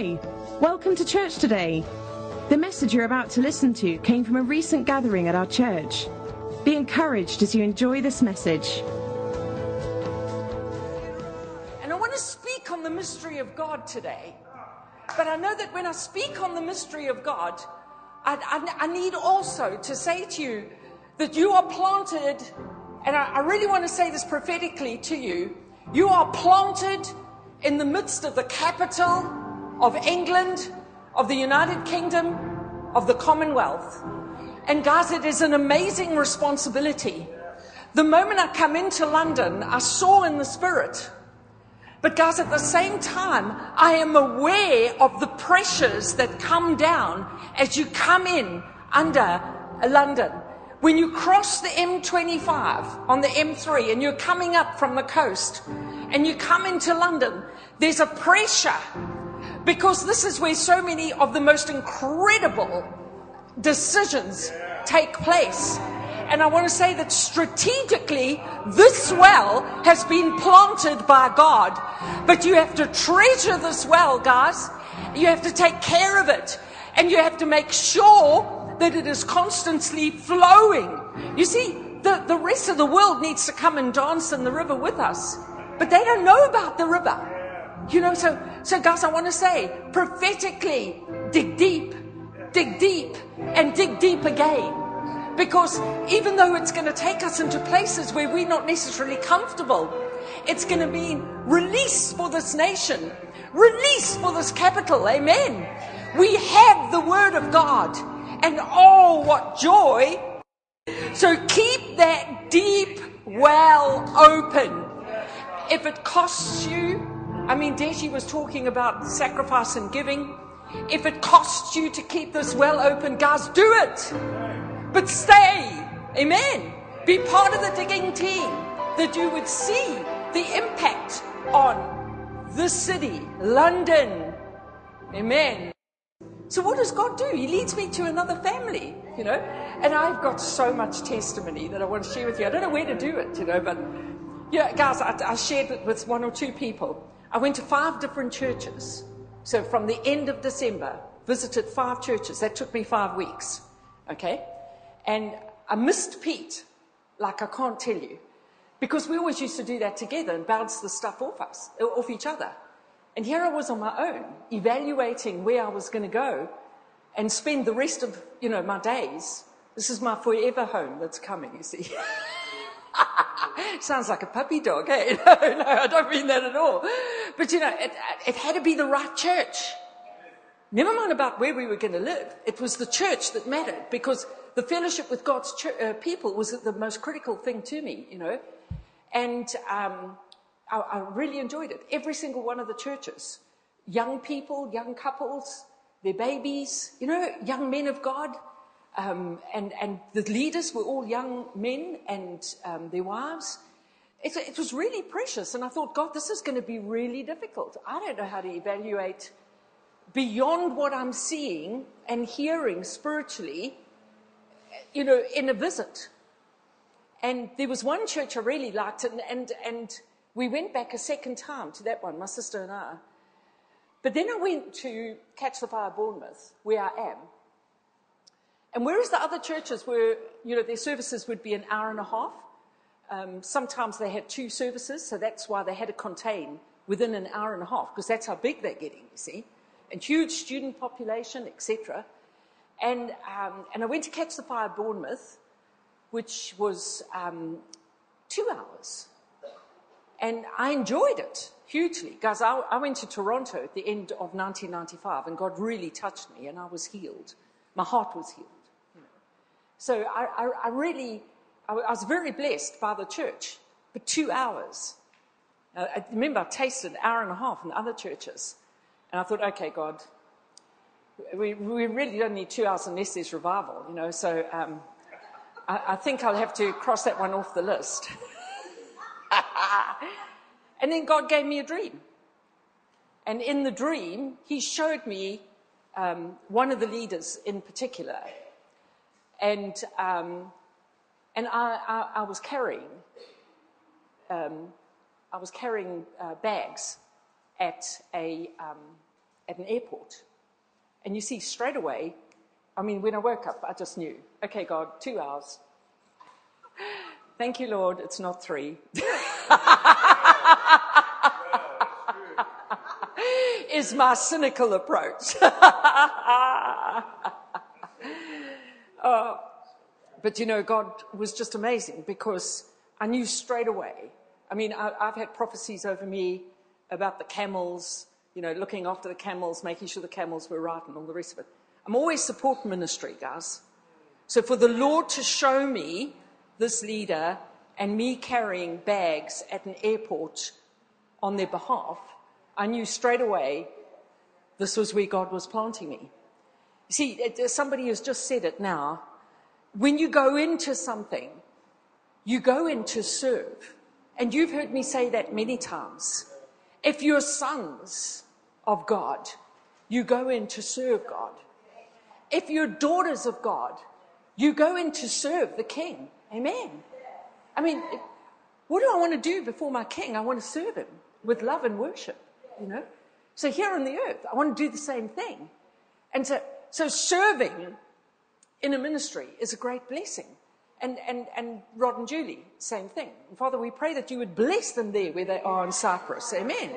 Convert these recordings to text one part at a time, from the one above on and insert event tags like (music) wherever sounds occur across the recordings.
Hi, welcome to church today. The message you're about to listen to came from a recent gathering at our church. Be encouraged as you enjoy this message. And I want to speak on the mystery of God today. But I know that when I speak on the mystery of God, I, I, I need also to say to you that you are planted, and I, I really want to say this prophetically to you you are planted in the midst of the capital of England, of the United Kingdom, of the Commonwealth. And guys, it is an amazing responsibility. The moment I come into London, I saw in the spirit. But guys, at the same time, I am aware of the pressures that come down as you come in under London. When you cross the M25 on the M3 and you're coming up from the coast and you come into London, there's a pressure because this is where so many of the most incredible decisions take place. And I want to say that strategically, this well has been planted by God. But you have to treasure this well, guys. You have to take care of it. And you have to make sure that it is constantly flowing. You see, the, the rest of the world needs to come and dance in the river with us, but they don't know about the river. You know, so, so guys, I want to say prophetically, dig deep, dig deep, and dig deep again. Because even though it's going to take us into places where we're not necessarily comfortable, it's going to be release for this nation, release for this capital. Amen. We have the word of God and oh, what joy. So keep that deep well open. If it costs you, I mean, Deji was talking about sacrifice and giving. If it costs you to keep this well open, guys, do it. But stay. Amen. Be part of the digging team that you would see the impact on this city, London. Amen. So what does God do? He leads me to another family, you know, and I've got so much testimony that I want to share with you. I don't know where to do it, you know, but yeah, guys, I, I shared it with one or two people. I went to five different churches. So from the end of December, visited five churches. That took me five weeks. Okay. And I missed Pete, like I can't tell you, because we always used to do that together and bounce the stuff off us, off each other. And here I was on my own, evaluating where I was going to go and spend the rest of, you know, my days. This is my forever home that's coming, you see. (laughs) (laughs) Sounds like a puppy dog, hey? (laughs) No, no, I don't mean that at all. But you know, it, it had to be the right church. Never mind about where we were going to live. It was the church that mattered because the fellowship with God's uh, people was the most critical thing to me, you know. And um, I, I really enjoyed it. Every single one of the churches, young people, young couples, their babies, you know, young men of God. Um, and, and the leaders were all young men and um, their wives. It, it, was really precious. And I thought, God, this is going to be really difficult. I don't know how to evaluate beyond what I'm seeing and hearing spiritually, you know, in a visit. And there was one church I really liked, and, and, and we went back a second time to that one, my sister and I. But then I went to Catch the Fire Bournemouth, where I am. And whereas the other churches were, you know, their services would be an hour and a half, um, sometimes they had two services, so that's why they had to contain within an hour and a half, because that's how big they're getting, you see, and huge student population, etc. And, um, and I went to Catch the Fire Bournemouth, which was um, two hours. And I enjoyed it hugely. Guys, I, I, went to Toronto at the end of 1995 and God really touched me and I was healed. My heart was healed. So I, I, I really, I, was very blessed by the church for two hours. Uh, I remember I tasted an hour and a half in other churches. And I thought, okay, God, we, we really don't need two hours unless there's revival, you know. So um, I, I think I'll have to cross that one off the list. (laughs) and then God gave me a dream. And in the dream, he showed me um, one of the leaders in particular. And, um, and I, I, I, was carrying, um, I was carrying uh, bags at a, um, at an airport. And you see, straight away, I mean, when I woke up, I just knew, okay, God, two hours. Thank you, Lord, it's not three. (laughs) is my cynical approach. (laughs) uh, but you know, God was just amazing because I knew straight away. I mean, I, I've had prophecies over me about the camels, you know, looking after the camels, making sure the camels were right and all the rest of it. I'm always support ministry, guys. So for the Lord to show me this leader and me carrying bags at an airport on their behalf, I knew straight away this was where God was planting me. See, uh, somebody has just said it now. When you go into something, you go in to serve. And you've heard me say that many times. If you're sons of God, you go in to serve God. If you're daughters of God, you go in to serve the King. Amen. I mean, what do I want to do before my King? I want to serve him with love and worship, you know? So here on the earth, I want to do the same thing. And so, so serving in a ministry is a great blessing. And, and, and Rod and Julie, same thing. Father, we pray that you would bless them there where they are in Cyprus. Amen.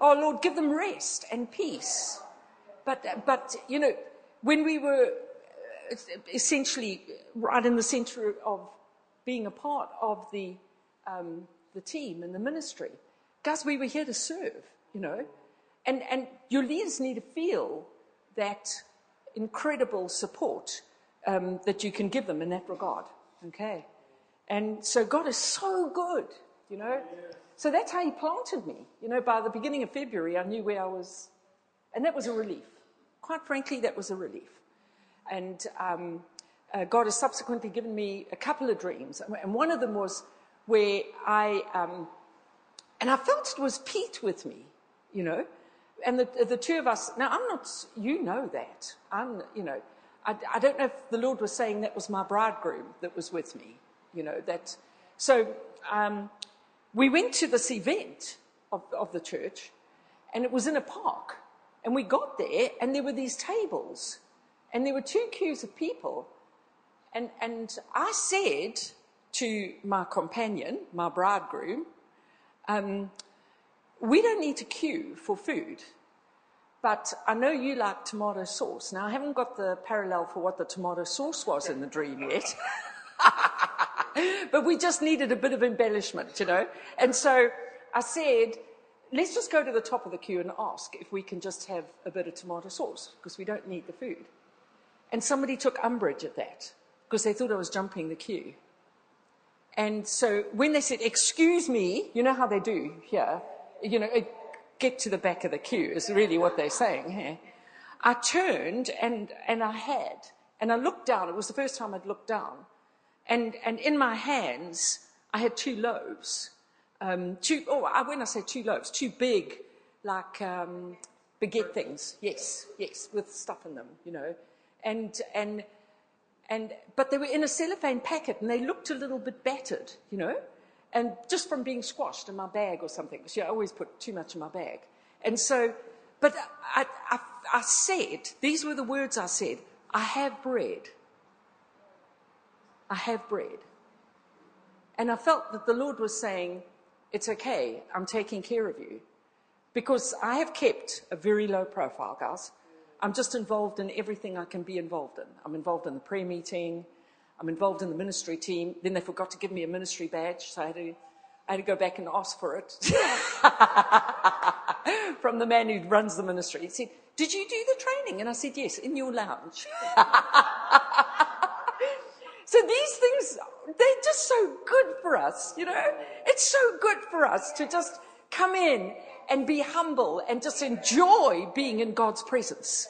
Oh, Lord, give them rest and peace. But, but you know, when we were uh, essentially right in the center of being a part of the, um, the team and the ministry, guys, we were here to serve, you know. And, and your leaders need to feel that incredible support um, that you can give them in that regard. Okay? And so God is so good, you know? So that's how He planted me. You know, by the beginning of February, I knew where I was. And that was a relief. Quite frankly, that was a relief. And um, uh, God has subsequently given me a couple of dreams. And one of them was where I, um, and I felt it was Pete with me, you know? And the, the two of us, now I'm not, you know that. I'm, you know, I, I, don't know if the Lord was saying that was my bridegroom that was with me, you know, that. So um, we went to this event of, of the church, and it was in a park. And we got there, and there were these tables, and there were two queues of people. And, and I said to my companion, my bridegroom, um, we don't need to queue for food. But I know you like tomato sauce. Now, I haven't got the parallel for what the tomato sauce was in the dream yet. (laughs) but we just needed a bit of embellishment, you know. And so I said, let's just go to the top of the queue and ask if we can just have a bit of tomato sauce because we don't need the food. And somebody took umbrage at that because they thought I was jumping the queue. And so when they said, excuse me, you know how they do here, you know, get to the back of the queue, is really what they're saying here. I turned and, and I had, and I looked down. It was the first time I'd looked down. And, and in my hands, I had two loaves. Um, two, oh, when I say two loaves, two big, like um, baguette things. Yes, yes, with stuff in them, you know. And, and, and, but they were in a cellophane packet and they looked a little bit battered, you know and just from being squashed in my bag or something. See, I always put too much in my bag. And so, but I, I, I said, these were the words I said, I have bread. I have bread. And I felt that the Lord was saying, It's okay, I'm taking care of you. Because I have kept a very low profile, guys. I'm just involved in everything I can be involved in. I'm involved in the prayer meeting. I'm involved in the ministry team. Then they forgot to give me a ministry badge, so I had to, I had to go back and ask for it (laughs) from the man who runs the ministry. He said, Did you do the training? And I said, Yes, in your lounge. (laughs) so these things, they're just so good for us, you know? It's so good for us to just come in and be humble and just enjoy being in God's presence.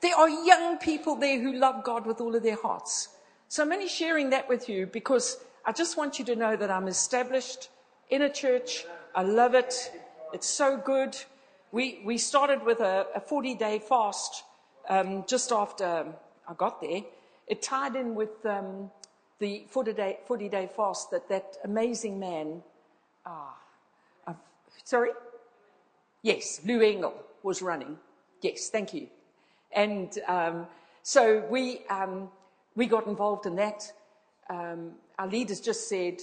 There are young people there who love God with all of their hearts. So I'm only sharing that with you because I just want you to know that I'm established in a church. I love it. It's so good. We, we started with a, a 40 day fast um, just after I got there. It tied in with um, the 40 day, 40 day fast that that amazing man, ah, uh, sorry? Yes, Lou Engle was running. yes, thank you. And um, so we, um, we got involved in that. Um, our leaders just said,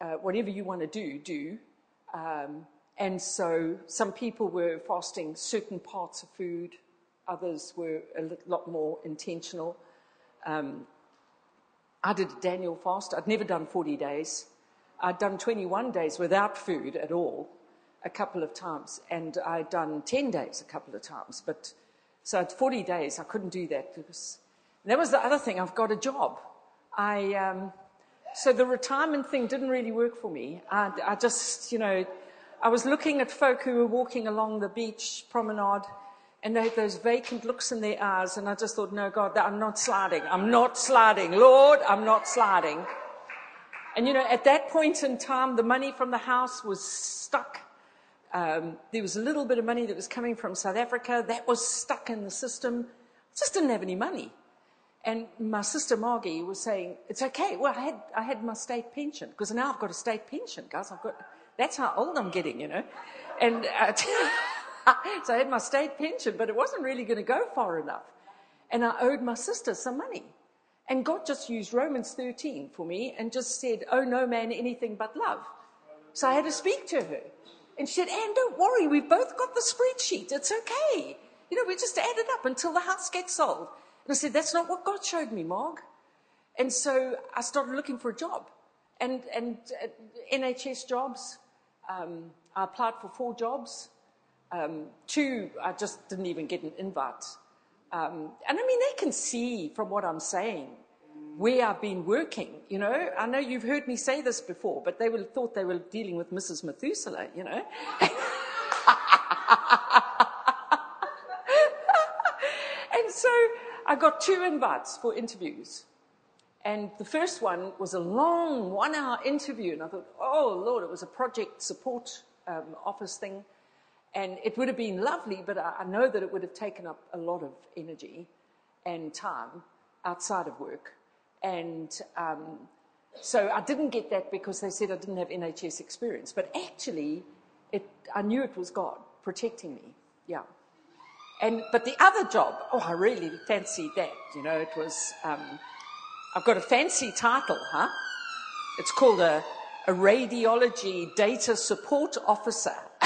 uh, whatever you want to do, do. Um, and so some people were fasting certain parts of food, others were a lot more intentional. Um, I did a Daniel fast. I'd never done 40 days. I'd done 21 days without food at all a couple of times, and I'd done 10 days a couple of times. But so at 40 days, I couldn't do that. That was the other thing. I've got a job. I, um, so the retirement thing didn't really work for me. I, I just, you know, I was looking at folk who were walking along the beach promenade and they had those vacant looks in their eyes. And I just thought, no, God, I'm not sliding. I'm not sliding. Lord, I'm not sliding. And you know, at that point in time, the money from the house was stuck. Um, there was a little bit of money that was coming from South Africa that was stuck in the system. I just didn't have any money. And my sister Margie was saying, it's okay. Well, I had, I had my state pension because now I've got a state pension, guys. I've got, that's how old I'm getting, you know. And uh, (laughs) so I had my state pension, but it wasn't really going to go far enough. And I owed my sister some money. And God just used Romans 13 for me and just said, Oh, no man anything but love. So I had to speak to her. And she said, Anne, don't worry. We've both got the spreadsheet. It's okay. You know, we just add it up until the house gets sold. And I said, That's not what God showed me, Marg. And so I started looking for a job and, and uh, NHS jobs. Um, I applied for four jobs. Um, two, I just didn't even get an invite. Um, and I mean, they can see from what I'm saying where I've been working. You know, I know you've heard me say this before, but they would have thought they were dealing with Mrs. Methuselah, you know. (laughs) and so I got two invites for interviews. And the first one was a long one hour interview. And I thought, oh, Lord, it was a project support um, office thing. And it would have been lovely, but I, I know that it would have taken up a lot of energy and time outside of work. And um, so I didn't get that because they said I didn't have NHS experience. But actually, it, I knew it was God protecting me. Yeah. And, but the other job, oh, I really fancied that. You know, it was, um, I've got a fancy title, huh? It's called a, a radiology data support officer. (laughs)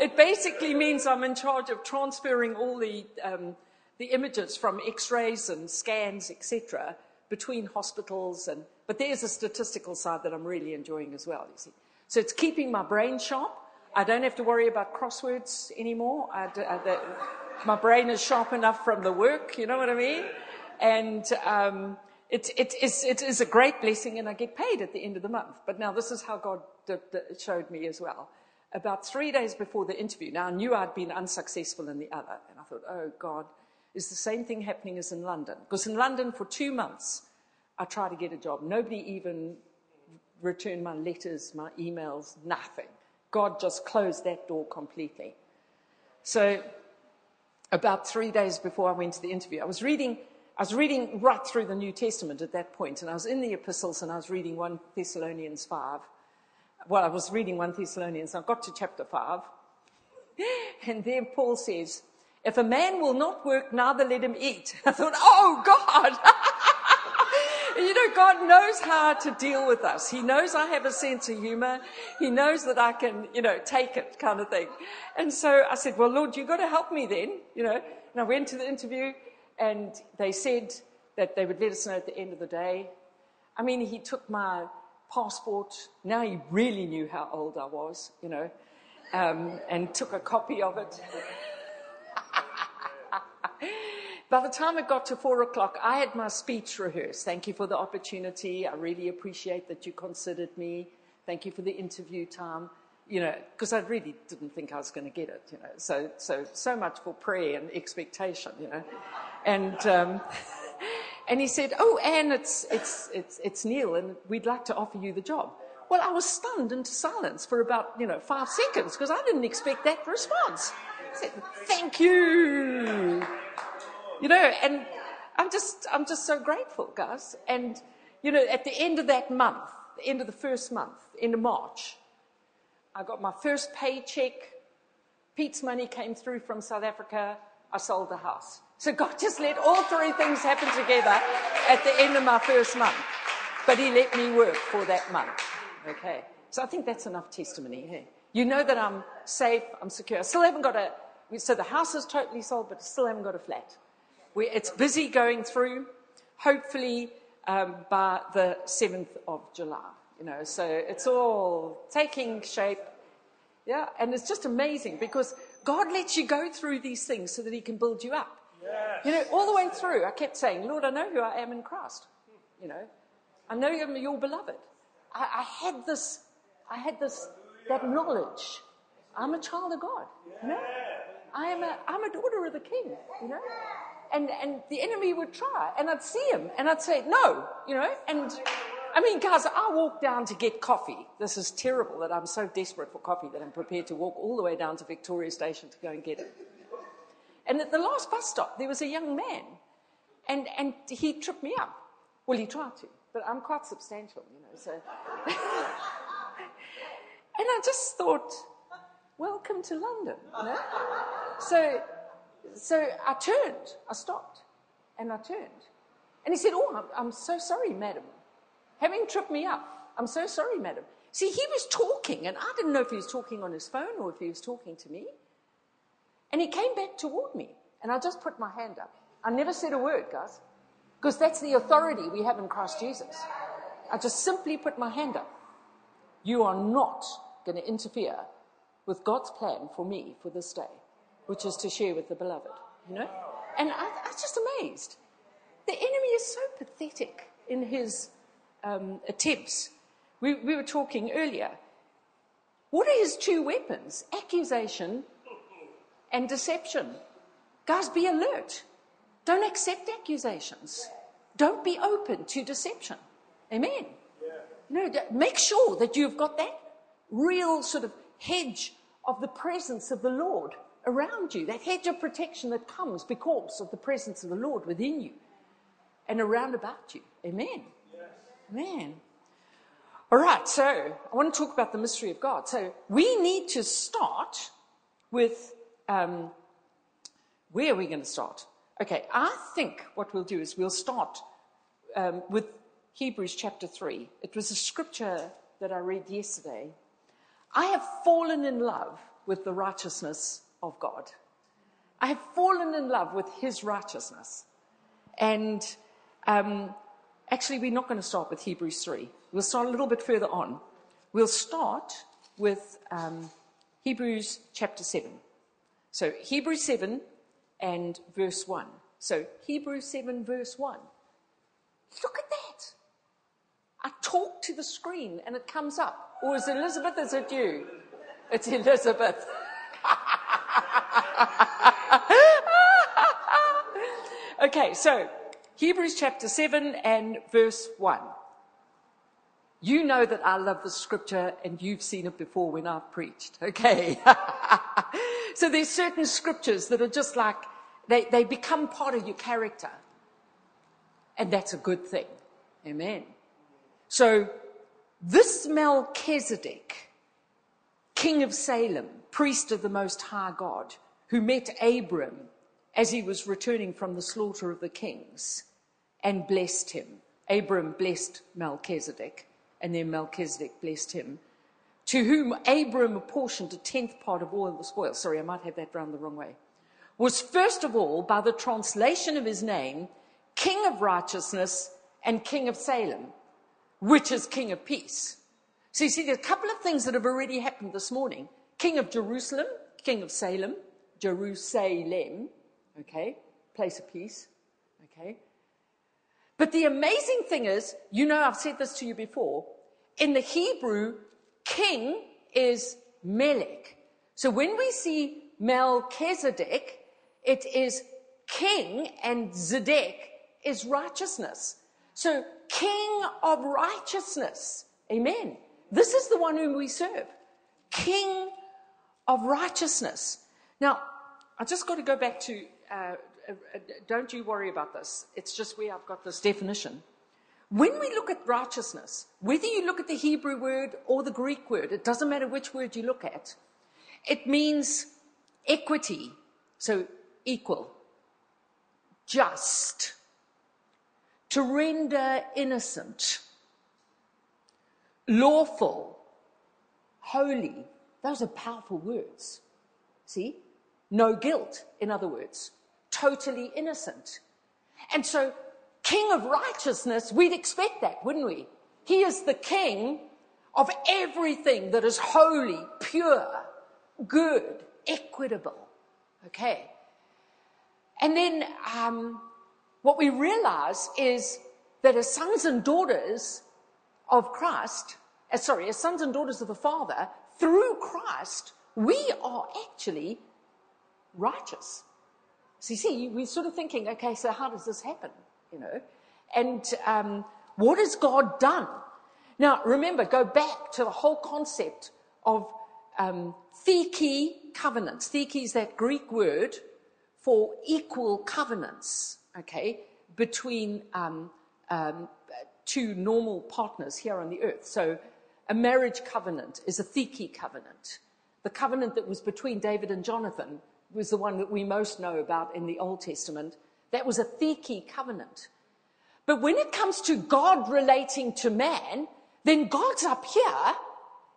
it basically means I'm in charge of transferring all the, um, the images from x-rays and scans, etc., between hospitals. And, but there's a statistical side that I'm really enjoying as well, you see. So it's keeping my brain sharp I don't have to worry about crosswords anymore. I, I, the, my brain is sharp enough from the work, you know what I mean? And um, it, it, is, it is a great blessing, and I get paid at the end of the month. But now, this is how God did, did, showed me as well. About three days before the interview, now I knew I'd been unsuccessful in the other, and I thought, oh God, is the same thing happening as in London? Because in London, for two months, I tried to get a job. Nobody even returned my letters, my emails, nothing. God just closed that door completely. So, about three days before I went to the interview, I was reading, I was reading right through the New Testament at that point, and I was in the epistles and I was reading 1 Thessalonians 5. Well, I was reading 1 Thessalonians, I got to chapter 5, (laughs) and there Paul says, If a man will not work, neither let him eat. (laughs) I thought, oh God! (laughs) you know, God knows how to deal with us. He knows I have a sense of humor. He knows that I can, you know, take it kind of thing. And so I said, well, Lord, you've got to help me then, you know. And I went to the interview and they said that they would let us know at the end of the day. I mean, he took my passport. Now he really knew how old I was, you know, um, and took a copy of it. (laughs) By the time it got to four o'clock, I had my speech rehearsed. Thank you for the opportunity. I really appreciate that you considered me. Thank you for the interview time. You know, because I really didn't think I was going to get it. You know, so so so much for prayer and expectation. You know, and um, (laughs) and he said, "Oh, Anne, it's it's it's it's Neil, and we'd like to offer you the job." Well, I was stunned into silence for about you know five seconds because I didn't expect that response. I said, "Thank you." You know, and I'm just, I'm just so grateful, guys. And, you know, at the end of that month, the end of the first month, end of March, I got my first paycheck, Pete's money came through from South Africa. I sold the house. So God (laughs) just let all three things happen together at the end of my first month. But He let me work for that month. Okay. So I think that's enough testimony. here. You know that I'm safe, I'm secure. I still haven't got a, so the house is totally sold, but still haven't got a flat. We, it's busy going through. Hopefully, um, by the 7th of July. You know, so it's all taking shape. Yeah, and it's just amazing because God lets you go through these things so that He can build you up. Yes. You know, all the way through, I kept saying, Lord, I know who I am in Christ. You know, I know you're your beloved. I, I had this, I had this, that knowledge. I'm a child of God. You know, I am a, I'm a daughter of the King. You know, and, and the enemy would try, and I'd see him, and I'd say, no, you know, and I mean, guys, I walk down to get coffee. This is terrible that I'm so desperate for coffee that I'm prepared to walk all the way down to Victoria Station to go and get it. And at the last bus stop, there was a young man, and, and he tripped me up. Well, he tried to, but I'm quite substantial, you know, so. (laughs) and I just thought, welcome to London, you know? So so I turned, I stopped, and I turned. And he said, Oh, I'm, I'm so sorry, madam. Having tripped me up, I'm so sorry, madam. See, he was talking, and I didn't know if he was talking on his phone or if he was talking to me. And he came back toward me, and I just put my hand up. I never said a word, guys, because that's the authority we have in Christ Jesus. I just simply put my hand up. You are not going to interfere with God's plan for me for this day which is to share with the beloved, you know? And I, I was just amazed. The enemy is so pathetic in his um, attempts. We, we were talking earlier. What are his two weapons? Accusation and deception. Guys, be alert. Don't accept accusations. Don't be open to deception. Amen. Yeah. No, make sure that you've got that real sort of hedge of the presence of the Lord around you, that hedge of protection that comes because of the presence of the Lord within you and around about you. Amen. Yes. Amen. All right, so I want to talk about the mystery of God. So we need to start with um, where are we going to start? Okay, I think what we'll do is we'll start um, with Hebrews chapter 3. It was a scripture that I read yesterday. I have fallen in love with the righteousness of God. I have fallen in love with his righteousness. And um, actually, we're not going to start with Hebrews 3. We'll start a little bit further on. We'll start with um, Hebrews chapter 7. So, Hebrews 7 and verse 1. So, Hebrews 7, verse 1. Look at that. I talk to the screen and it comes up. Or is Elizabeth? Is it you? It's Elizabeth. (laughs) okay, so Hebrews chapter 7 and verse 1. You know that I love the scripture and you've seen it before when I've preached. Okay. (laughs) so there's certain scriptures that are just like, they, they become part of your character. And that's a good thing. Amen. So this Melchizedek, king of Salem, priest of the Most High God, who met Abram as he was returning from the slaughter of the kings and blessed him. Abram blessed Melchizedek, and then Melchizedek blessed him. To whom Abram apportioned a tenth part of all the spoil. Sorry, I might have that round the wrong way. Was first of all, by the translation of his name, King of righteousness and King of Salem, which is King of peace. So you see, there's a couple of things that have already happened this morning. King of Jerusalem, King of Salem, Jerusalem, okay, place of peace, okay. But the amazing thing is, you know, I've said this to you before, in the Hebrew, king is Melech. So when we see Melchizedek, it is king and Zedek is righteousness. So king of righteousness. Amen. This is the one whom we serve. King of righteousness. Now, I just got to go back to uh, uh, uh, don't you worry about this. It's just where I've got this definition. When we look at righteousness, whether you look at the Hebrew word or the Greek word, it doesn't matter which word you look at, it means equity, so equal, just, to render innocent, lawful, holy. Those are powerful words. See? No guilt, in other words. Totally innocent. And so, King of righteousness, we'd expect that, wouldn't we? He is the King of everything that is holy, pure, good, equitable. Okay. And then um, what we realize is that as sons and daughters of Christ, uh, sorry, as sons and daughters of the Father, through Christ, we are actually righteous. So you see, we're sort of thinking, okay, so how does this happen? You know, and um, what has God done? Now, remember, go back to the whole concept of um, theke covenants. Theke is that Greek word for equal covenants, okay, between um, um, two normal partners here on the earth. So a marriage covenant is a theke covenant. The covenant that was between David and Jonathan was the one that we most know about in the Old Testament. That was a theke covenant. But when it comes to God relating to man, then God's up here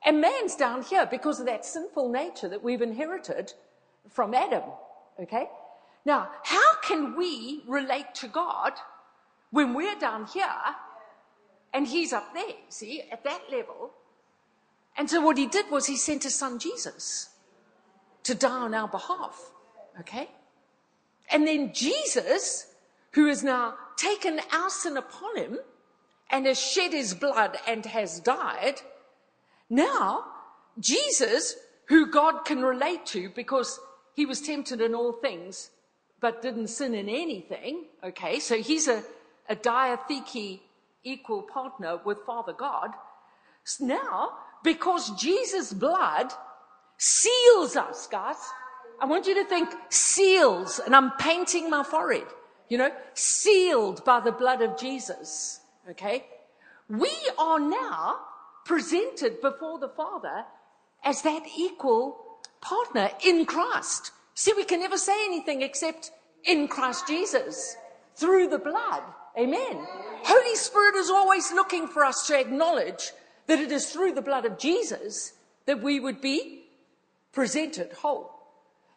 and man's down here because of that sinful nature that we've inherited from Adam. Okay? Now, how can we relate to God when we're down here and he's up there, see, at that level? And so what he did was he sent his son Jesus to die on our behalf. Okay? And then Jesus, who has now taken our sin upon him and has shed his blood and has died, now Jesus, who God can relate to because he was tempted in all things but didn't sin in anything, okay, so he's a, a diatheke equal partner with Father God. Now, because Jesus' blood seals us, guys. I want you to think seals, and I'm painting my forehead, you know, sealed by the blood of Jesus. Okay? We are now presented before the Father as that equal partner in Christ. See, we can never say anything except in Christ Jesus through the blood. Amen. Holy Spirit is always looking for us to acknowledge that it is through the blood of Jesus that we would be presented whole.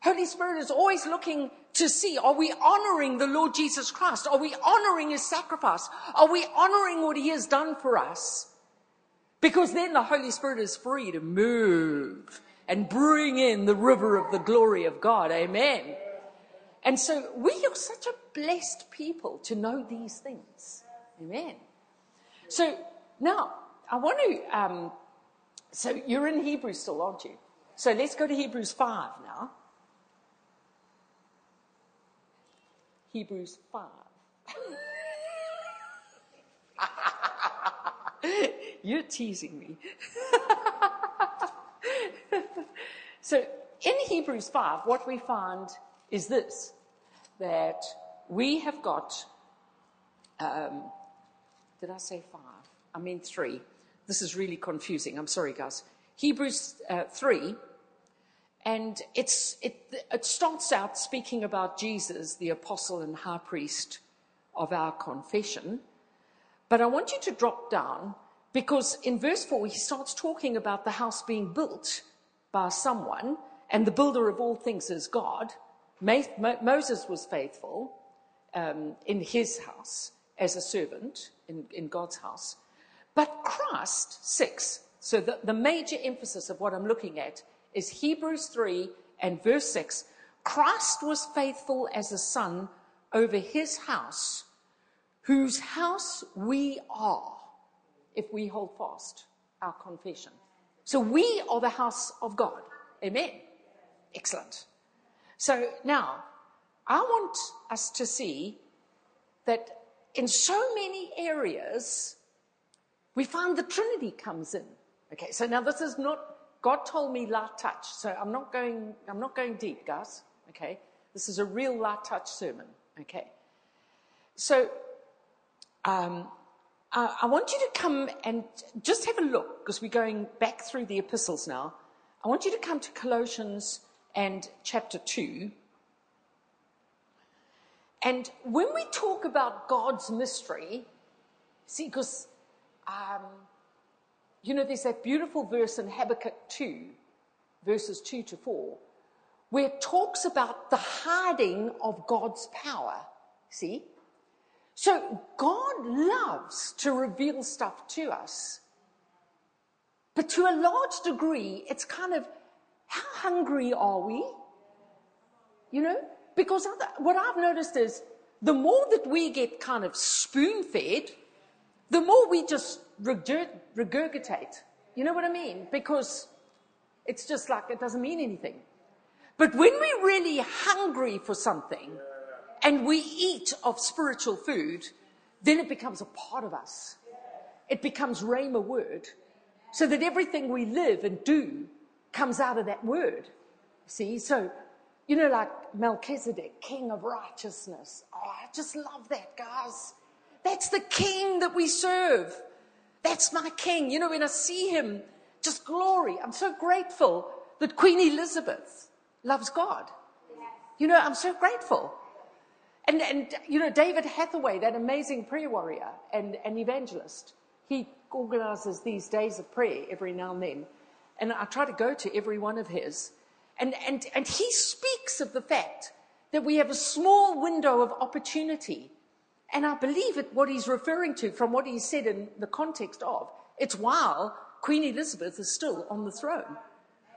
Holy Spirit is always looking to see, are we honoring the Lord Jesus Christ? Are we honoring his sacrifice? Are we honoring what he has done for us? Because then the Holy Spirit is free to move and bring in the river of the glory of God. Amen. And so we are such a blessed people to know these things. Amen. So now I want to, um, so you're in Hebrews still, aren't you? So let's go to Hebrews 5 now. Hebrews 5. (laughs) You're teasing me. (laughs) so in Hebrews 5, what we find is this that we have got, um, did I say five? I mean three. This is really confusing. I'm sorry, guys. Hebrews uh, 3, and it, it starts out speaking about Jesus, the apostle and high priest of our confession. But I want you to drop down because in verse 4, he starts talking about the house being built by someone, and the builder of all things is God. Moses was faithful um, in his house as a servant in, in God's house. But Christ, 6, so the, the major emphasis of what I'm looking at is Hebrews 3 and verse 6. Christ was faithful as a son over his house, whose house we are if we hold fast our confession. So we are the house of God. Amen. Excellent. So now, I want us to see that in so many areas, we find the Trinity comes in. Okay, so now this is not, God told me light touch, so I'm not going, I'm not going deep, guys. Okay, this is a real light touch sermon. Okay, so um, I, I want you to come and just have a look because we're going back through the epistles now. I want you to come to Colossians and chapter 2. And when we talk about God's mystery, see, because, um, you know, there's that beautiful verse in Habakkuk 2, verses 2 to 4, where it talks about the hiding of God's power. See? So God loves to reveal stuff to us. But to a large degree, it's kind of how hungry are we? You know? Because what I've noticed is the more that we get kind of spoon fed, the more we just regurgitate. You know what I mean? Because it's just like it doesn't mean anything. But when we're really hungry for something and we eat of spiritual food, then it becomes a part of us. It becomes Rhema word. So that everything we live and do comes out of that word. See? So, you know, like Melchizedek, king of righteousness. Oh, I just love that, guys. That's the king that we serve. That's my king. You know, when I see him, just glory. I'm so grateful that Queen Elizabeth loves God. You know, I'm so grateful. And, and you know, David Hathaway, that amazing prayer warrior and, and evangelist, he organizes these days of prayer every now and then. And I try to go to every one of his. And, and, and he speaks of the fact that we have a small window of opportunity. And I believe it, what he's referring to from what he said in the context of, it's while Queen Elizabeth is still on the throne.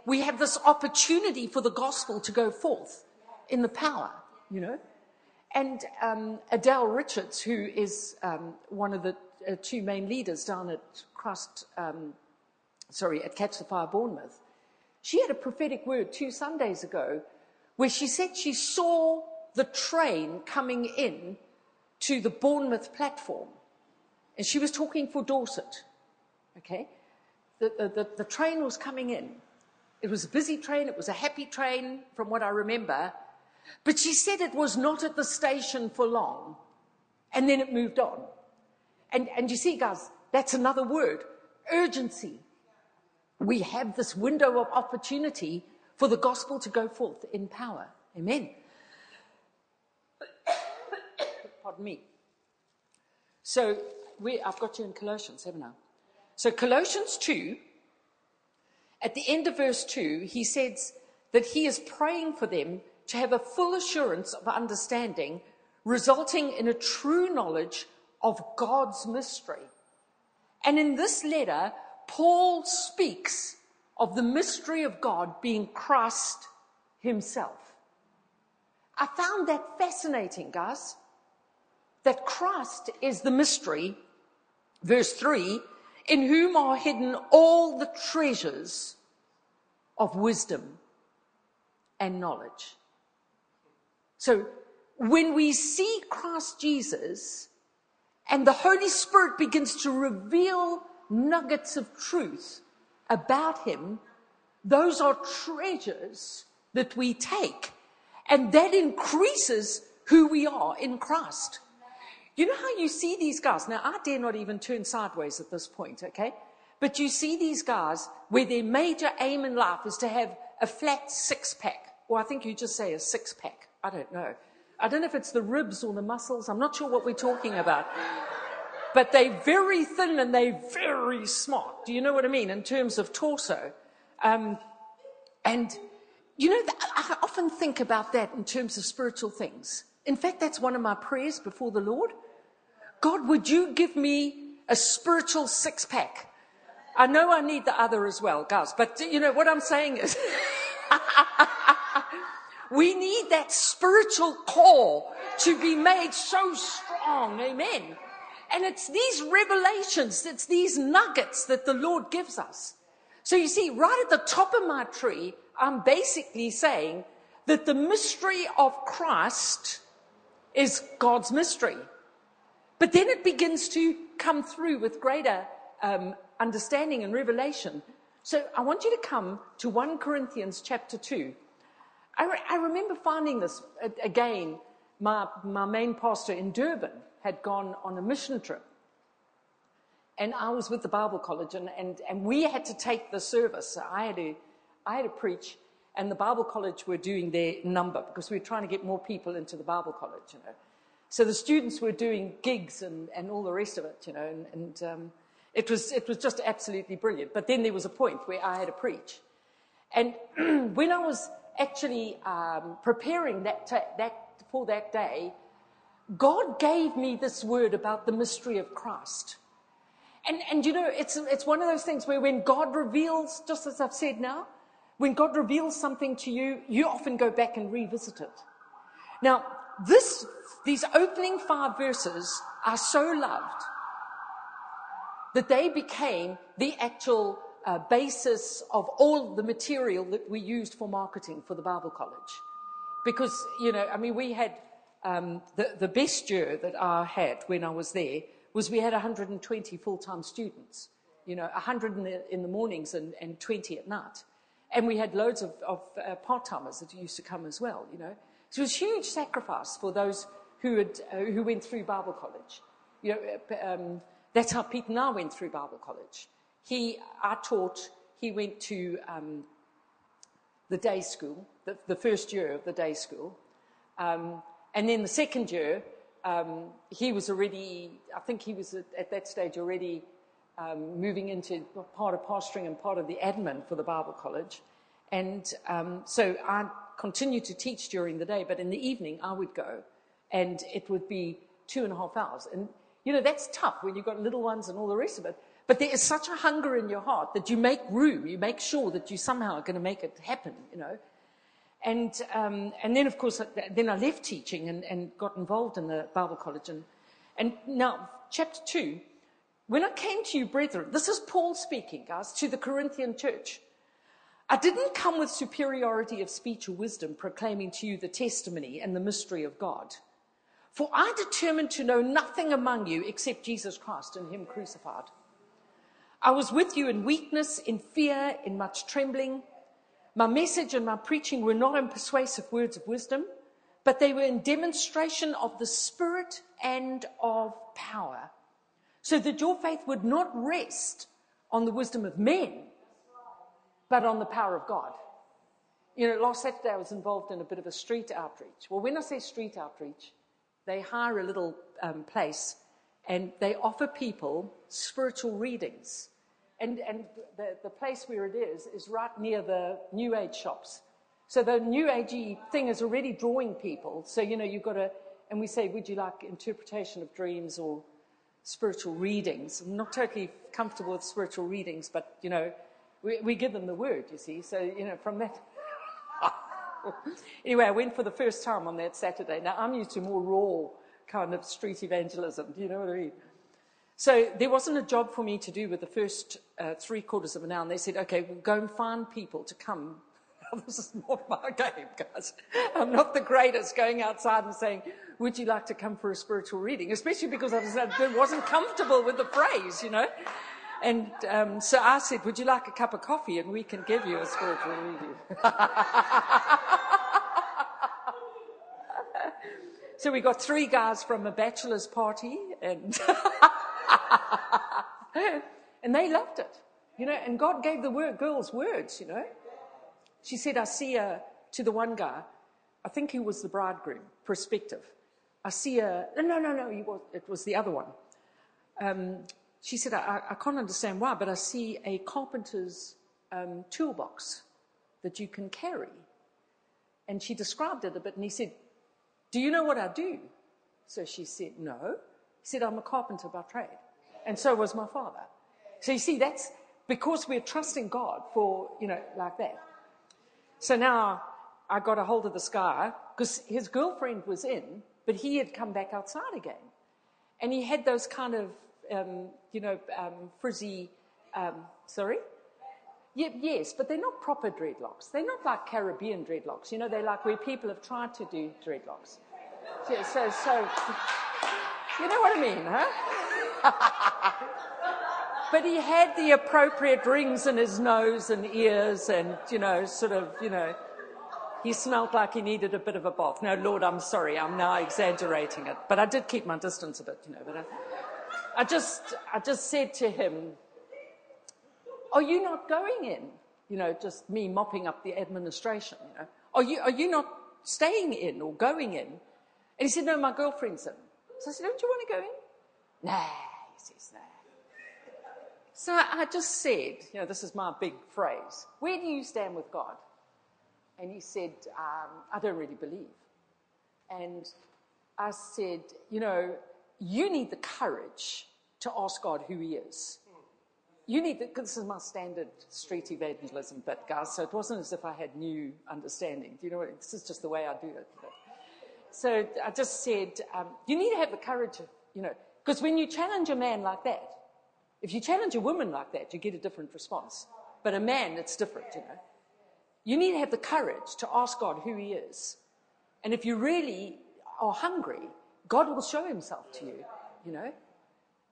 We have this opportunity for the gospel to go forth in the power, you know. And um, Adele Richards, who is um, one of the uh, two main leaders down at Christ, um, sorry, at Catch the Fire Bournemouth, she had a prophetic word two Sundays ago where she said she saw the train coming in to the Bournemouth platform. And she was talking for Dorset. Okay? The, the, the, train was coming in. It was a busy train, it was a happy train, from what I remember. But she said it was not at the station for long. And then it moved on. And, and you see, guys, that's another word urgency. We have this window of opportunity for the gospel to go forth in power. Amen. Pardon me. So we, I've got you in Colossians, haven't I? So Colossians 2, at the end of verse 2, he says that he is praying for them to have a full assurance of understanding, resulting in a true knowledge of God's mystery. And in this letter, Paul speaks of the mystery of God being Christ himself. I found that fascinating, guys, that Christ is the mystery, verse 3, in whom are hidden all the treasures of wisdom and knowledge. So when we see Christ Jesus and the Holy Spirit begins to reveal nuggets of truth about him, those are treasures that we take. And that increases who we are in Christ. You know how you see these guys? Now, I dare not even turn sideways at this point, okay? But you see these guys where their major aim in life is to have a flat six pack. Or I think you just say a six pack. I don't know. I don't know if it's the ribs or the muscles. I'm not sure what we're talking about. But they're very thin and they're very smart. Do you know what I mean? In terms of torso. Um, and, you know, I often think about that in terms of spiritual things. In fact, that's one of my prayers before the Lord. God, would you give me a spiritual six pack? I know I need the other as well, guys, but you know what I'm saying is (laughs) we need that spiritual core to be made so strong. Amen. And it's these revelations, it's these nuggets that the Lord gives us. So you see, right at the top of my tree, I'm basically saying that the mystery of Christ is God's mystery. But then it begins to come through with greater um, understanding and revelation. So I want you to come to 1 Corinthians chapter 2. I, re- I remember finding this again. My, my main pastor in Durban had gone on a mission trip. And I was with the Bible college, and, and, and we had to take the service. So I had to, I had to preach. and the Bible college were doing their number because we were trying to get more people into the Bible college, you know. So the students were doing gigs and, and all the rest of it, you know, and, and um, it, was, it was just absolutely brilliant. But then there was a point where I had to preach. And (clears throat) when I was actually um, preparing that, ta- that for that day, God gave me this word about the mystery of Christ. And, and you know, it's, it's one of those things where when God reveals, just as I've said now, when God reveals something to you, you often go back and revisit it. Now, this, these opening five verses are so loved that they became the actual uh, basis of all the material that we used for marketing for the Bible College. Because, you know, I mean, we had um, the, the best year that I had when I was there was we had 120 full-time students, you know, 100 in the, in the mornings and, and, 20 at night. And we had loads of, of uh, part-timers that used to come as well, you know. So it was a huge sacrifice for those who, had, uh, who went through Bible college. You know, uh, um, that's how Pete now went through Bible college. He, I taught, he went to um, the day school, the, the, first year of the day school. Um, and then the second year, um, he was already, I think he was at, at that stage already um, moving into part of pastoring and part of the admin for the Bible College. And um, so I continued to teach during the day, but in the evening I would go and it would be two and a half hours. And, you know, that's tough when you've got little ones and all the rest of it. But there is such a hunger in your heart that you make room, you make sure that you somehow are going to make it happen, you know. And, um, and then, of course, then I left teaching and, and got involved in the Bible College. And, and now, chapter 2, when I came to you, brethren, this is Paul speaking, guys, to the Corinthian church. I didn't come with superiority of speech or wisdom, proclaiming to you the testimony and the mystery of God. For I determined to know nothing among you except Jesus Christ and Him crucified. I was with you in weakness, in fear, in much trembling. My message and my preaching were not in persuasive words of wisdom, but they were in demonstration of the Spirit and of power, so that your faith would not rest on the wisdom of men, but on the power of God. You know, last Saturday I was involved in a bit of a street outreach. Well, when I say street outreach, they hire a little um, place and they offer people spiritual readings and, and the, the place where it is is right near the New Age shops. So the New Agey thing is already drawing people. So, you know, you've got to, and we say, would you like interpretation of dreams or spiritual readings? I'm not totally comfortable with spiritual readings, but, you know, we, we give them the word, you see. So, you know, from that. (laughs) anyway, I went for the first time on that Saturday. Now, I'm used to more raw kind of street evangelism. Do you know what I mean? So there wasn't a job for me to do with the first uh, three quarters of an hour. And they said, okay, we'll go and find people to come. (laughs) this is not my game, guys. I'm not the greatest going outside and saying, would you like to come for a spiritual reading? Especially because I, was, I wasn't comfortable with the phrase, you know. And um, so I said, would you like a cup of coffee and we can give you a spiritual reading? (laughs) so we got three guys from a bachelor's party and (laughs) and they loved it, you know, and God gave the word, girls words, you know. She said, I see a, to the one guy, I think he was the bridegroom, perspective. I see a, no, no, no, was, it was the other one. Um, she said, I, I, can't understand why, but I see a carpenter's um, toolbox that you can carry. And she described it a bit, and he said, Do you know what I do? So she said, No. He said, I'm a carpenter by trade and so was my father. So you see, that's because we're trusting God for, you know, like that. So now I got a hold of this guy because his girlfriend was in, but he had come back outside again. And he had those kind of, um, you know, um, frizzy, um, sorry? Yeah, yes, but they're not proper dreadlocks. They're not like Caribbean dreadlocks. You know, they're like where people have tried to do dreadlocks. So, so, so you know what I mean, huh? (laughs) but he had the appropriate rings in his nose and ears and, you know, sort of, you know, he smelled like he needed a bit of a bath. No, Lord, I'm sorry, I'm now exaggerating it. But I did keep my distance a bit, you know. But I, I just, I just said to him, Are you not going in? you know, just me mopping up the administration, you know. Are you, are you not staying in or going in? And he said, no, my girlfriend's in. So I said, don't you want to go in? Nah, he says, nah. So I just said, you know, this is my big phrase. Where do you stand with God? And he said, um, I don't really believe. And I said, you know, you need the courage to ask God who he is. You need, this is my standard street evangelism bit, guys, so it wasn't as if I had new understanding. Do you know what, this is just the way I do it. But, so I just said, um, you need to have the courage you know, because when you challenge a man like that, if you challenge a woman like that, you get a different response. But a man, it's different, you know. You need to have the courage to ask God who He is. And if you really are hungry, God will show Himself to you, you know.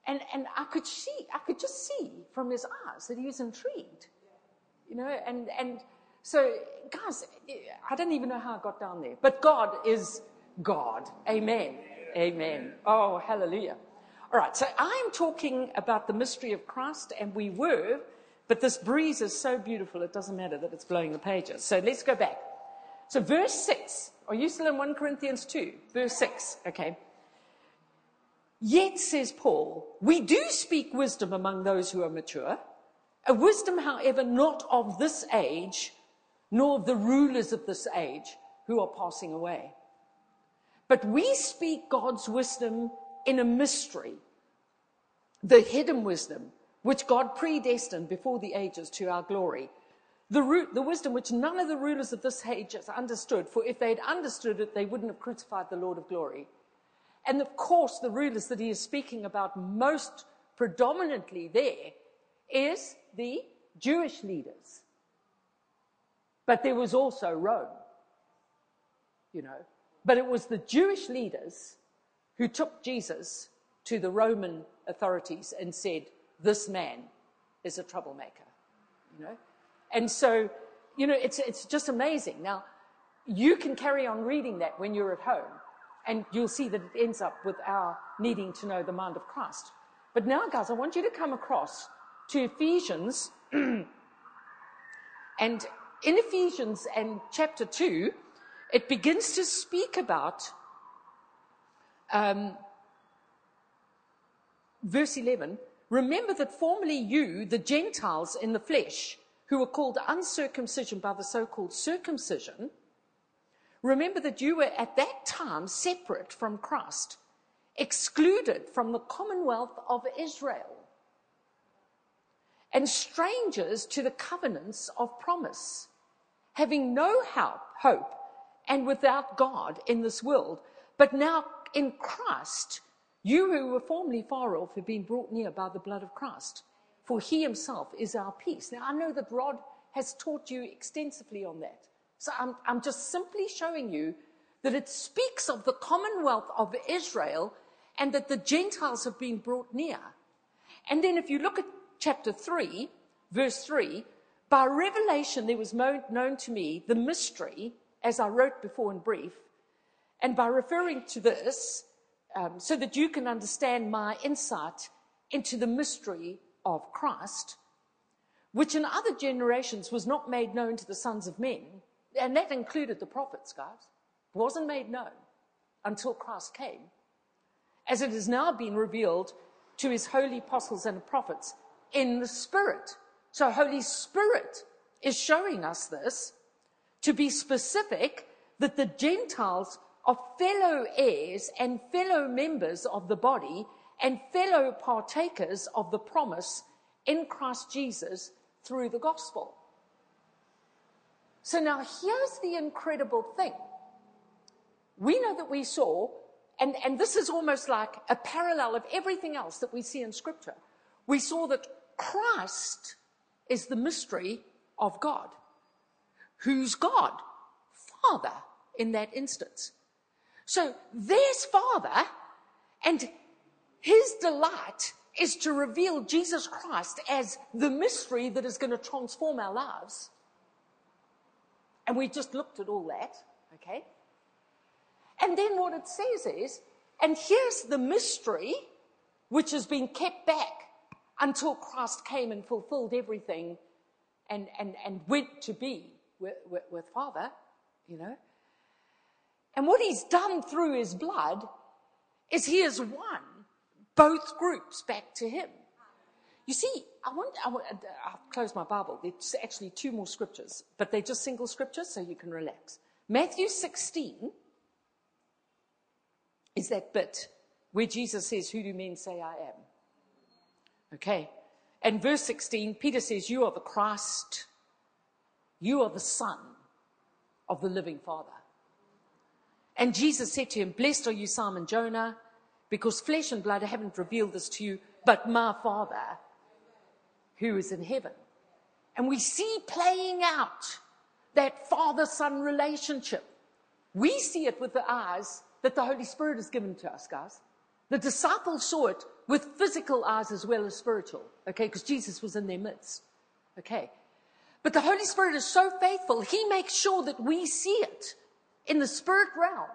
And, and I could see, I could just see from his eyes that he was intrigued, you know, and, and so, guys, I don't even know how I got down there, but God is God. Amen. Amen. Oh, hallelujah. All right, so I am talking about the mystery of Christ, and we were, but this breeze is so beautiful, it doesn't matter that it's blowing the pages. So let's go back. So, verse 6. Are you still in 1 Corinthians 2? Verse 6. Okay. Yet, says Paul, we do speak wisdom among those who are mature, a wisdom, however, not of this age, nor of the rulers of this age who are passing away. But we speak God's wisdom in a mystery, the hidden wisdom which God predestined before the ages to our glory. The, root, the wisdom which none of the rulers of this age has understood, for if they'd understood it, they wouldn't have crucified the Lord of glory. And of course, the rulers that he is speaking about most predominantly there is the Jewish leaders. But there was also Rome, you know. But it was the Jewish leaders who took Jesus to the Roman authorities and said, This man is a troublemaker, you know. And so, you know, it's, it's just amazing. Now, you can carry on reading that when you're at home and you'll see that it ends up with our needing to know the mind of Christ. But now, guys, I want you to come across to Ephesians. (clears throat) and in Ephesians and chapter 2, it begins to speak about um, verse 11. Remember that formerly you, the Gentiles in the flesh, who were called uncircumcision by the so called circumcision, Remember that you were at that time separate from Christ, excluded from the commonwealth of Israel, and strangers to the covenants of promise, having no help, hope, and without God in this world. But now in Christ, you who were formerly far off have been brought near by the blood of Christ, for he himself is our peace. Now I know that Rod has taught you extensively on that. So I'm, I'm just simply showing you that it speaks of the commonwealth of Israel and that the Gentiles have been brought near. And then if you look at chapter 3, verse 3, by revelation there was known to me the mystery, as I wrote before in brief, and by referring to this, um, so that you can understand my insight into the mystery of Christ, which in other generations was not made known to the sons of men, and that included the prophets, guys, wasn't made known until Christ came, as it has now been revealed to his holy apostles and prophets in the Spirit. So, Holy Spirit is showing us this to be specific that the Gentiles are fellow heirs and fellow members of the body and fellow partakers of the promise in Christ Jesus through the gospel. So now here's the incredible thing. We know that we saw, and, and this is almost like a parallel of everything else that we see in Scripture. We saw that Christ is the mystery of God. Who's God? Father in that instance. So there's Father, and his delight is to reveal Jesus Christ as the mystery that is going to transform our lives. And we just looked at all that, okay? And then what it says is, and here's the mystery which has been kept back until Christ came and fulfilled everything and, and, and went to be with, with, with Father, you know. And what he's done through his blood is he has won both groups back to him. You see, I want, I want, uh, I'll close my Bible. There's actually two more scriptures, but they're just single scriptures, so you can relax. Matthew 16 is that bit where Jesus says, Who do men say I am? Okay. And verse 16, Peter says, You are the Christ. You are the Son of the living Father. And Jesus said to him, Blessed are you, Simon Jonah, because flesh and blood haven't revealed this to you, but my Father who is in heaven. And we see playing out that father son relationship. We see it with the eyes that the Holy Spirit has given to us, guys. The disciples saw it with physical eyes as well as spiritual, okay, because Jesus was in their midst, okay. But the Holy Spirit is so faithful, He makes sure that we see it in the spirit realm,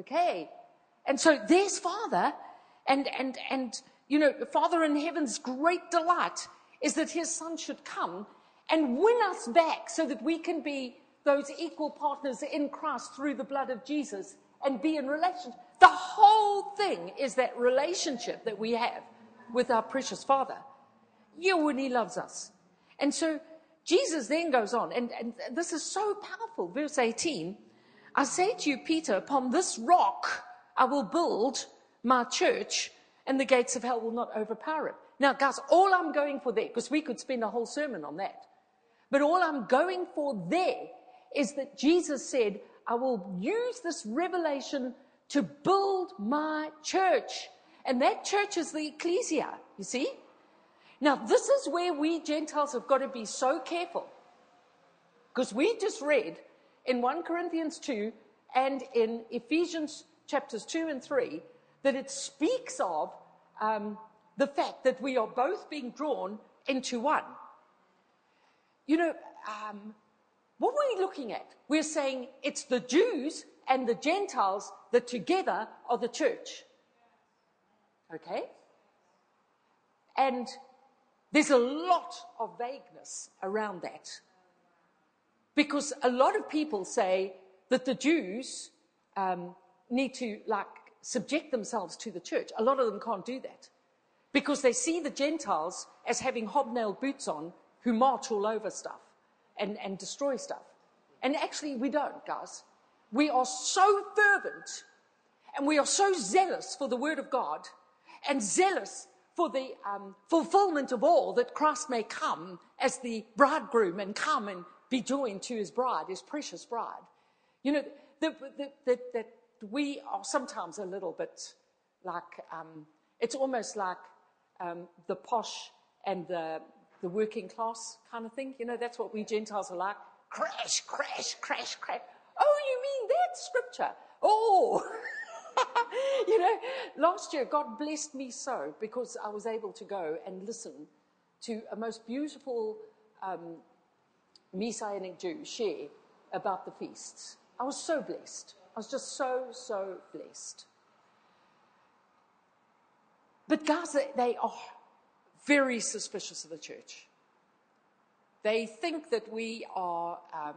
okay. And so there's Father, and, and, and, you know, Father in heaven's great delight is that His Son should come and win us back so that we can be those equal partners in Christ through the blood of Jesus and be in relationship. The whole thing is that relationship that we have with our precious Father. You and He loves us. And so Jesus then goes on, and, and this is so powerful. Verse 18 I say to you, Peter, upon this rock I will build my church, and the gates of hell will not overpower it. Now, guys, all I'm going for there, because we could spend a whole sermon on that, but all I'm going for there is that Jesus said, I will use this revelation to build my church. And that church is the ecclesia, you see? Now, this is where we Gentiles have got to be so careful. Because we just read in 1 Corinthians 2 and in Ephesians chapters 2 and 3 that it speaks of um, the fact that we are both being drawn into one. You know, um, what are we looking at? We're saying it's the Jews and the Gentiles that together are the church. Okay? And there's a lot of vagueness around that. Because a lot of people say that the Jews um, need to, like, subject themselves to the church. A lot of them can't do that because they see the Gentiles as having hobnailed boots on who march all over stuff and, and destroy stuff. And actually, we don't, guys. We are so fervent and we are so zealous for the Word of God and zealous for the um, fulfillment of all that Christ may come as the bridegroom and come and be joined to his bride, his precious bride. You know, that we are sometimes a little bit like, um, it's almost like um, the posh and the, the working class kind of thing. You know, that's what we Gentiles are like. Crash, crash, crash, crash. Oh, you mean that scripture? Oh, (laughs) you know, last year God blessed me so because I was able to go and listen to a most beautiful um, Messianic Jew share about the feasts. I was so blessed. I was just so, so blessed. But guys, they are very suspicious of the church. They think that we are um,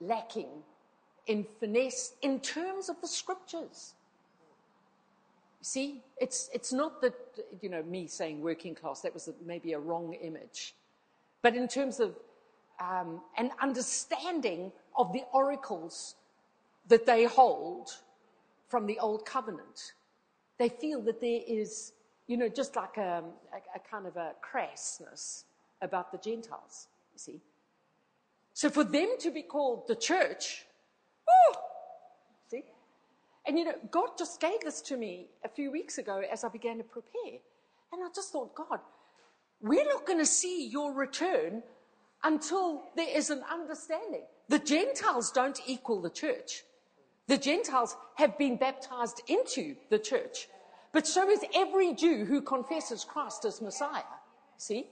lacking in finesse in terms of the scriptures. See, it's, it's not that, you know, me saying working class, that was maybe a wrong image. But in terms of um, an understanding of the oracles that they hold from the Old Covenant they feel that there is, you know, just like a, a, a kind of a crassness about the Gentiles, you see. So for them to be called the church, oh, see? And you know, God just gave this to me a few weeks ago as I began to prepare. And I just thought, God, we're not going to see your return until there is an understanding. The Gentiles don't equal the church. The Gentiles have been baptized into the church. But so is every Jew who confesses Christ as Messiah. See?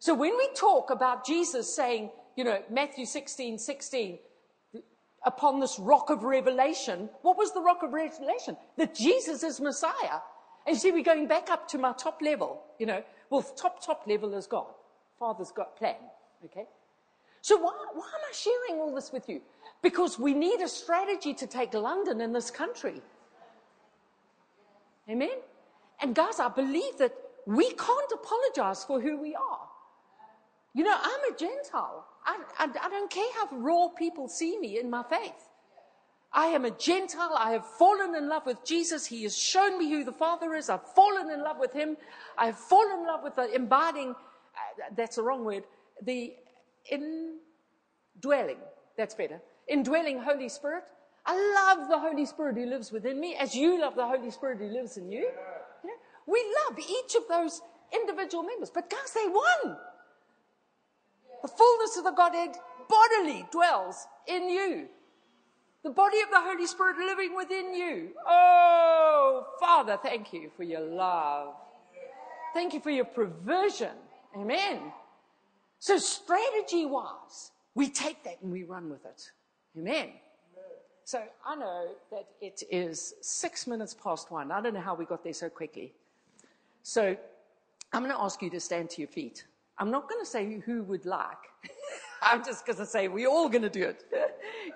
So when we talk about Jesus saying, you know, Matthew 16, 16, upon this rock of revelation, what was the rock of revelation? That Jesus is Messiah. And you see, we're going back up to my top level, you know. Well, top, top level is God. Father's got plan. Okay? So why, why am I sharing all this with you? Because we need a strategy to take London in this country. Amen? And guys, I believe that we can't apologize for who we are. You know, I'm a Gentile. I, I, I, don't care how raw people see me in my faith. I am a Gentile. I have fallen in love with Jesus. He has shown me who the Father is. I've fallen in love with Him. I've fallen in love with the embodying, uh, that's the wrong word, the indwelling, that's better, indwelling Holy Spirit. I love the Holy Spirit who lives within me as you love the Holy Spirit who lives in you. you know, we love each of those individual members, but guys, they one. The fullness of the Godhead bodily dwells in you. The body of the Holy Spirit living within you. Oh, Father, thank you for your love. Thank you for your provision. Amen. So, strategy wise, we take that and we run with it. Amen. So, I know that it is six minutes past one. I don't know how we got there so quickly. So, I'm going to ask you to stand to your feet. I'm not going to say who would like. (laughs) I'm just going to say we're all going to do it.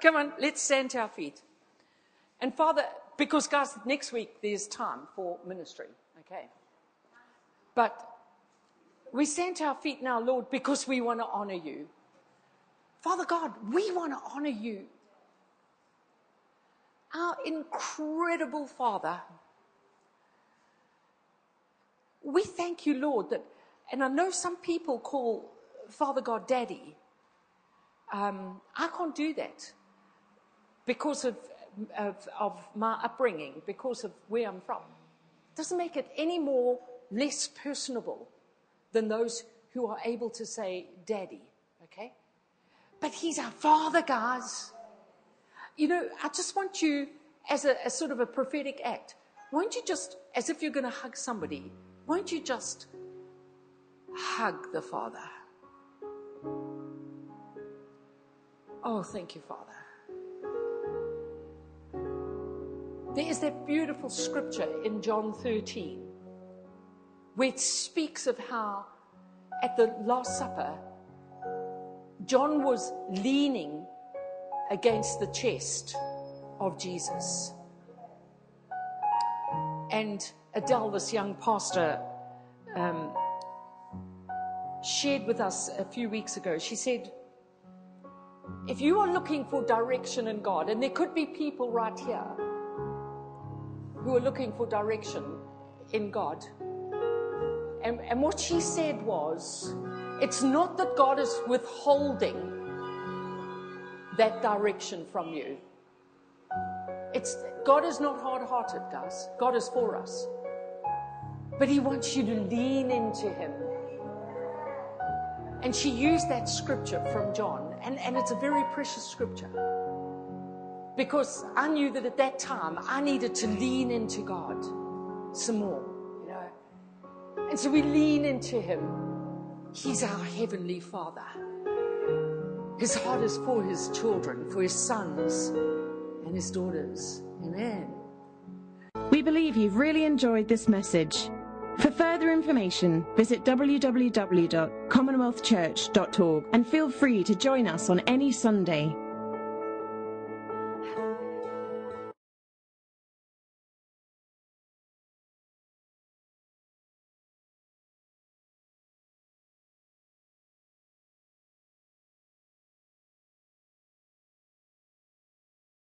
Come on, let's stand to our feet. And Father, because guys, next week there's time for ministry, okay? But we stand to our feet now, Lord, because we want to honor you. Father God, we want to honor you. Our incredible Father. We thank you, Lord, that, and I know some people call Father God Daddy. Um, I can't do that because of, of, of my upbringing, because of where I'm from. Doesn't make it any more less personable than those who are able to say daddy, okay? But he's our father, guys. You know, I just want you, as a as sort of a prophetic act, won't you just, as if you're going to hug somebody, won't you just hug the Father? Oh, thank you, Father. There is that beautiful scripture in John 13 where it speaks of how at the Last Supper, John was leaning against the chest of Jesus. And Adele, this young pastor, um, shared with us a few weeks ago. She said, If you are looking for direction in God, and there could be people right here who are looking for direction in God, and, and what she said was, it's not that God is withholding that direction from you. It's, God is not hard hearted, guys. God is for us. But He wants you to lean into Him. And she used that scripture from John, and, and it's a very precious scripture. Because I knew that at that time I needed to lean into God some more. you know. And so we lean into Him. He's our Heavenly Father. His heart is for His children, for His sons and His daughters. Amen. We believe you've really enjoyed this message. For further information, visit www.commonwealthchurch.org and feel free to join us on any Sunday.